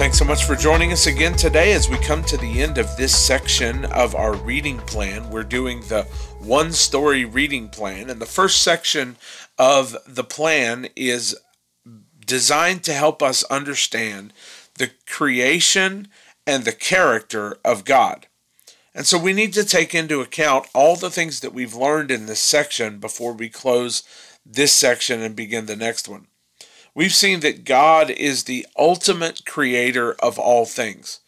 Thanks so much for joining us again today as we come to the end of this section of our reading plan. We're doing the one story reading plan, and the first section of the plan is designed to help us understand the creation and the character of God. And so we need to take into account all the things that we've learned in this section before we close this section and begin the next one. We've seen that God is the ultimate creator of all things,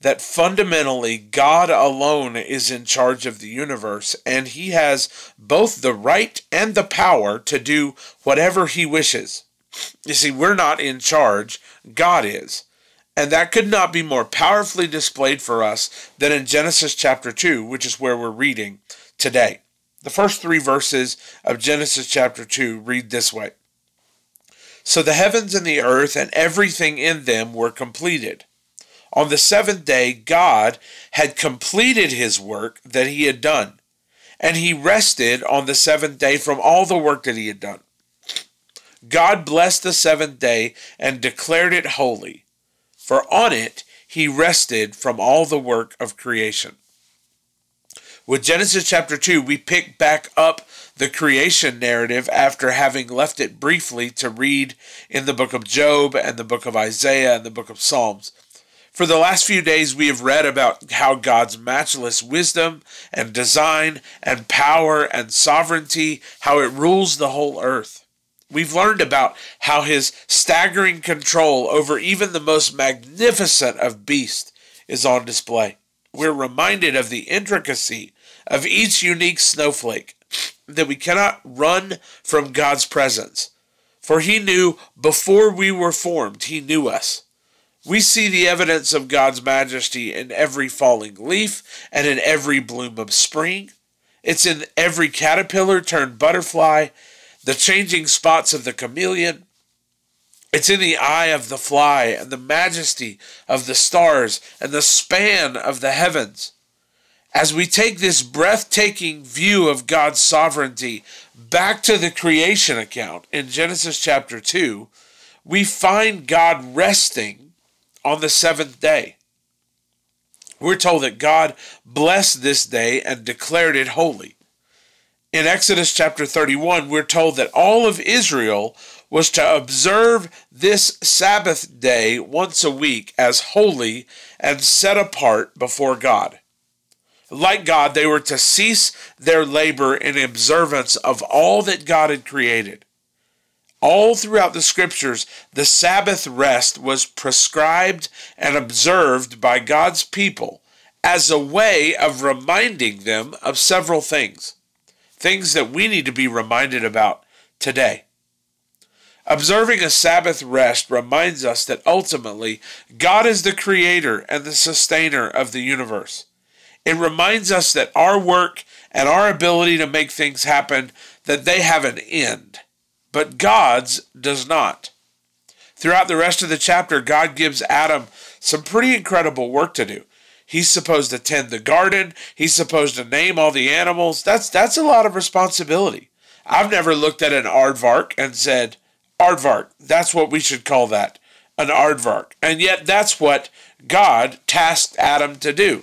that fundamentally God alone is in charge of the universe, and he has both the right and the power to do whatever he wishes. You see, we're not in charge, God is. And that could not be more powerfully displayed for us than in Genesis chapter 2, which is where we're reading today. The first three verses of Genesis chapter 2 read this way so the heavens and the earth and everything in them were completed. On the seventh day, God had completed his work that he had done, and he rested on the seventh day from all the work that he had done. God blessed the seventh day and declared it holy, for on it he rested from all the work of creation. With Genesis chapter 2, we pick back up the creation narrative after having left it briefly to read in the book of Job and the book of Isaiah and the book of Psalms. For the last few days, we have read about how God's matchless wisdom and design and power and sovereignty, how it rules the whole earth. We've learned about how his staggering control over even the most magnificent of beasts is on display. We're reminded of the intricacy of each unique snowflake that we cannot run from God's presence. For he knew before we were formed, he knew us. We see the evidence of God's majesty in every falling leaf and in every bloom of spring. It's in every caterpillar turned butterfly, the changing spots of the chameleon. It's in the eye of the fly and the majesty of the stars and the span of the heavens. As we take this breathtaking view of God's sovereignty back to the creation account in Genesis chapter 2, we find God resting on the seventh day. We're told that God blessed this day and declared it holy. In Exodus chapter 31, we're told that all of Israel was to observe this Sabbath day once a week as holy and set apart before God. Like God, they were to cease their labor in observance of all that God had created. All throughout the scriptures, the Sabbath rest was prescribed and observed by God's people as a way of reminding them of several things. Things that we need to be reminded about today. Observing a Sabbath rest reminds us that ultimately God is the creator and the sustainer of the universe. It reminds us that our work and our ability to make things happen that they have an end, but God's does not. Throughout the rest of the chapter, God gives Adam some pretty incredible work to do. He's supposed to tend the garden, he's supposed to name all the animals. That's that's a lot of responsibility. I've never looked at an aardvark and said, "Aardvark, that's what we should call that, an aardvark." And yet that's what God tasked Adam to do.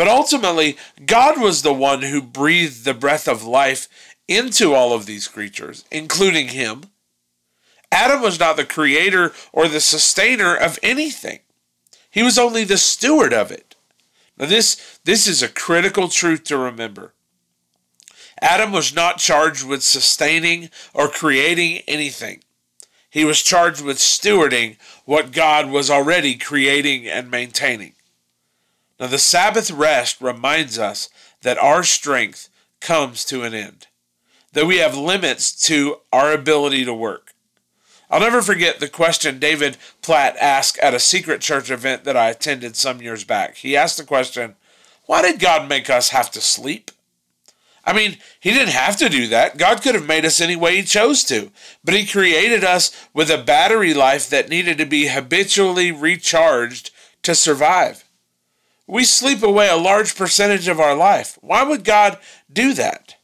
But ultimately, God was the one who breathed the breath of life into all of these creatures, including him. Adam was not the creator or the sustainer of anything. He was only the steward of it. Now this this is a critical truth to remember. Adam was not charged with sustaining or creating anything. He was charged with stewarding what God was already creating and maintaining. Now, the Sabbath rest reminds us that our strength comes to an end, that we have limits to our ability to work. I'll never forget the question David Platt asked at a secret church event that I attended some years back. He asked the question, Why did God make us have to sleep? I mean, He didn't have to do that. God could have made us any way He chose to. But He created us with a battery life that needed to be habitually recharged to survive. We sleep away a large percentage of our life. Why would God do that?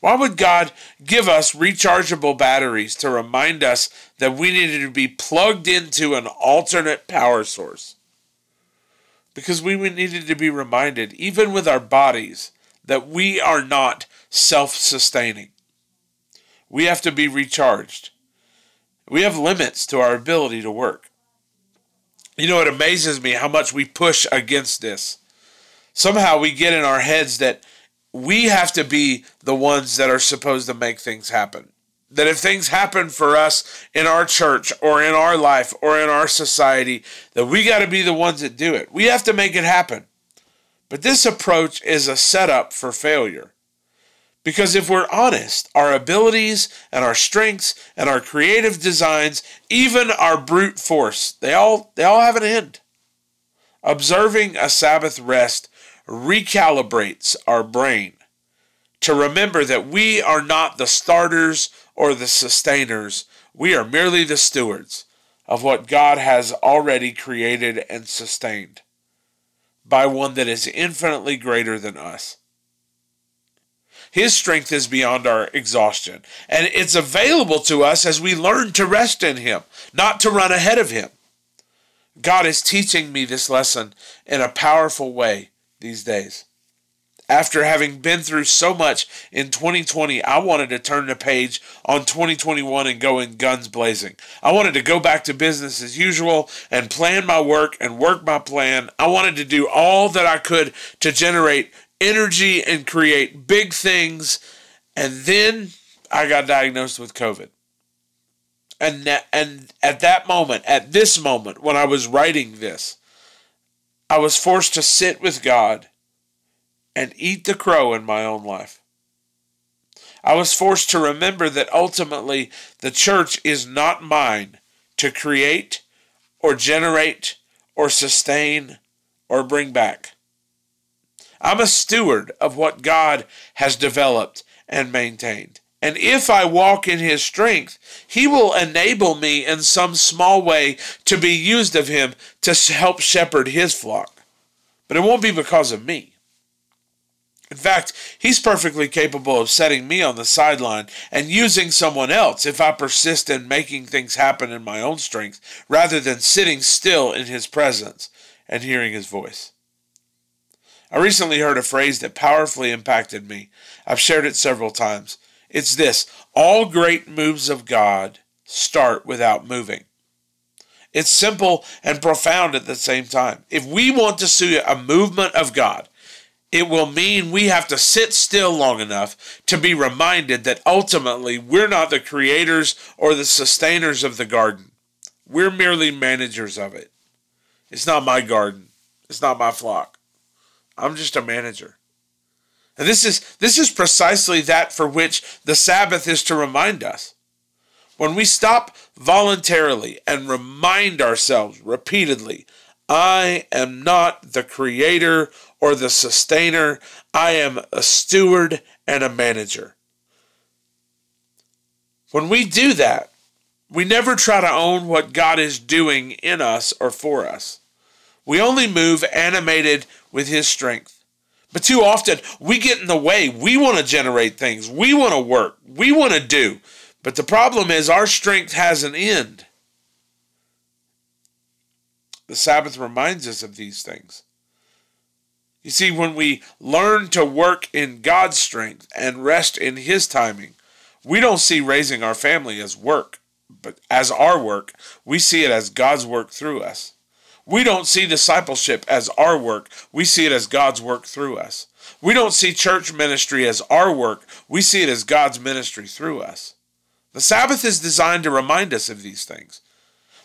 Why would God give us rechargeable batteries to remind us that we needed to be plugged into an alternate power source? Because we needed to be reminded, even with our bodies, that we are not self sustaining. We have to be recharged. We have limits to our ability to work. You know, it amazes me how much we push against this. Somehow we get in our heads that we have to be the ones that are supposed to make things happen. That if things happen for us in our church or in our life or in our society, that we got to be the ones that do it. We have to make it happen. But this approach is a setup for failure. Because if we're honest, our abilities and our strengths and our creative designs, even our brute force, they all they all have an end. Observing a Sabbath rest recalibrates our brain to remember that we are not the starters or the sustainers. We are merely the stewards of what God has already created and sustained by one that is infinitely greater than us. His strength is beyond our exhaustion, and it's available to us as we learn to rest in Him, not to run ahead of Him. God is teaching me this lesson in a powerful way these days. After having been through so much in 2020, I wanted to turn the page on 2021 and go in guns blazing. I wanted to go back to business as usual and plan my work and work my plan. I wanted to do all that I could to generate energy and create big things. And then I got diagnosed with COVID. And, that, and at that moment, at this moment, when I was writing this, I was forced to sit with God and eat the crow in my own life. I was forced to remember that ultimately the church is not mine to create or generate or sustain or bring back. I'm a steward of what God has developed and maintained. And if I walk in his strength, he will enable me in some small way to be used of him to help shepherd his flock. But it won't be because of me. In fact, he's perfectly capable of setting me on the sideline and using someone else if I persist in making things happen in my own strength rather than sitting still in his presence and hearing his voice. I recently heard a phrase that powerfully impacted me. I've shared it several times. It's this all great moves of God start without moving. It's simple and profound at the same time. If we want to see a movement of God, it will mean we have to sit still long enough to be reminded that ultimately we're not the creators or the sustainers of the garden. We're merely managers of it. It's not my garden. It's not my flock. I'm just a manager. And this is this is precisely that for which the Sabbath is to remind us. When we stop voluntarily and remind ourselves repeatedly, I am not the creator or the sustainer, I am a steward and a manager. When we do that, we never try to own what God is doing in us or for us. We only move animated with His strength. But too often we get in the way. We want to generate things. We want to work. We want to do. But the problem is our strength has an end. The Sabbath reminds us of these things. You see, when we learn to work in God's strength and rest in His timing, we don't see raising our family as work, but as our work. We see it as God's work through us. We don't see discipleship as our work, we see it as God's work through us. We don't see church ministry as our work, we see it as God's ministry through us. The Sabbath is designed to remind us of these things.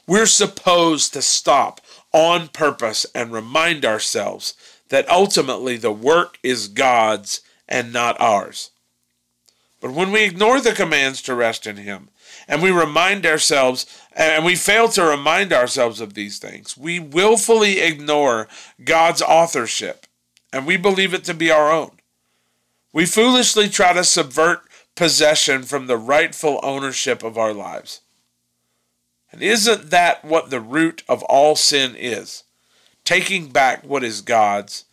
We're supposed to stop on purpose and remind ourselves that ultimately the work is God's and not ours. But when we ignore the commands to rest in Him, and we remind ourselves, and we fail to remind ourselves of these things, we willfully ignore God's authorship, and we believe it to be our own. We foolishly try to subvert possession from the rightful ownership of our lives. And isn't that what the root of all sin is? Taking back what is God's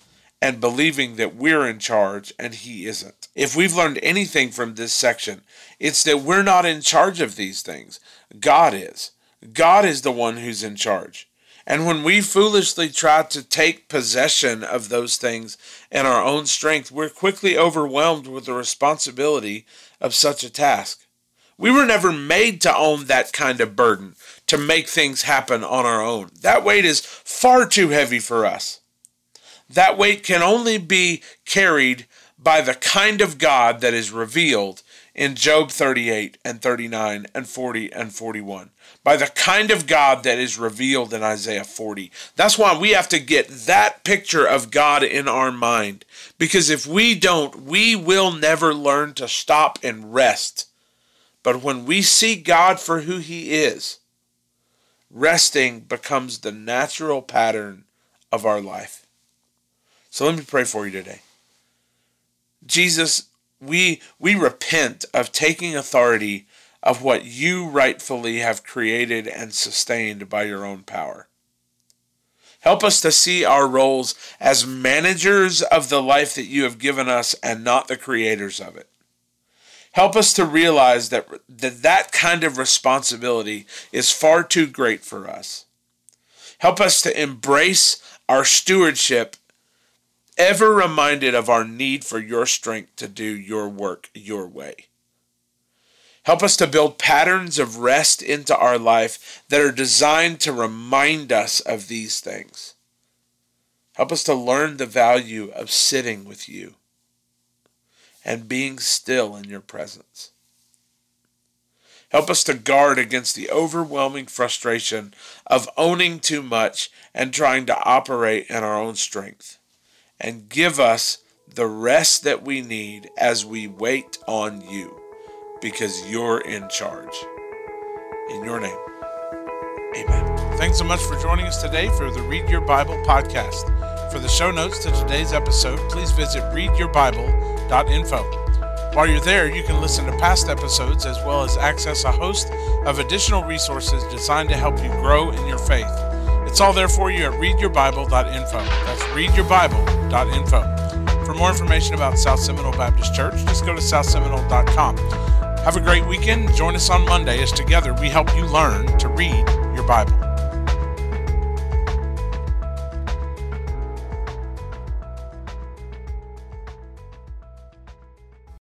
and believing that we're in charge and He isn't. If we've learned anything from this section, it's that we're not in charge of these things. God is. God is the one who's in charge. And when we foolishly try to take possession of those things in our own strength, we're quickly overwhelmed with the responsibility of such a task. We were never made to own that kind of burden, to make things happen on our own. That weight is far too heavy for us. That weight can only be carried by the kind of God that is revealed in Job 38 and 39 and 40 and 41. By the kind of God that is revealed in Isaiah 40. That's why we have to get that picture of God in our mind. Because if we don't, we will never learn to stop and rest. But when we see God for who He is, resting becomes the natural pattern of our life. So let me pray for you today. Jesus, we we repent of taking authority of what you rightfully have created and sustained by your own power. Help us to see our roles as managers of the life that you have given us and not the creators of it. Help us to realize that that, that kind of responsibility is far too great for us. Help us to embrace our stewardship ever reminded of our need for your strength to do your work your way. Help us to build patterns of rest into our life that are designed to remind us of these things. Help us to learn the value of sitting with you and being still in your presence. Help us to guard against the overwhelming frustration of owning too much and trying to operate in our own strength and give us the rest that we need as we wait on you because you're in charge. In your name, amen. Thanks so much for joining us today for the Read Your Bible podcast. For the show notes to today's episode, please visit readyourbible.info. While you're there, you can listen to past episodes as well as access a host of additional resources designed to help you grow in your faith. It's all there for you at readyourbible.info. That's readyourbible.info. For more information about South Seminole Baptist Church, just go to southseminole.com. Have a great weekend. Join us on Monday as together we help you learn to read your Bible.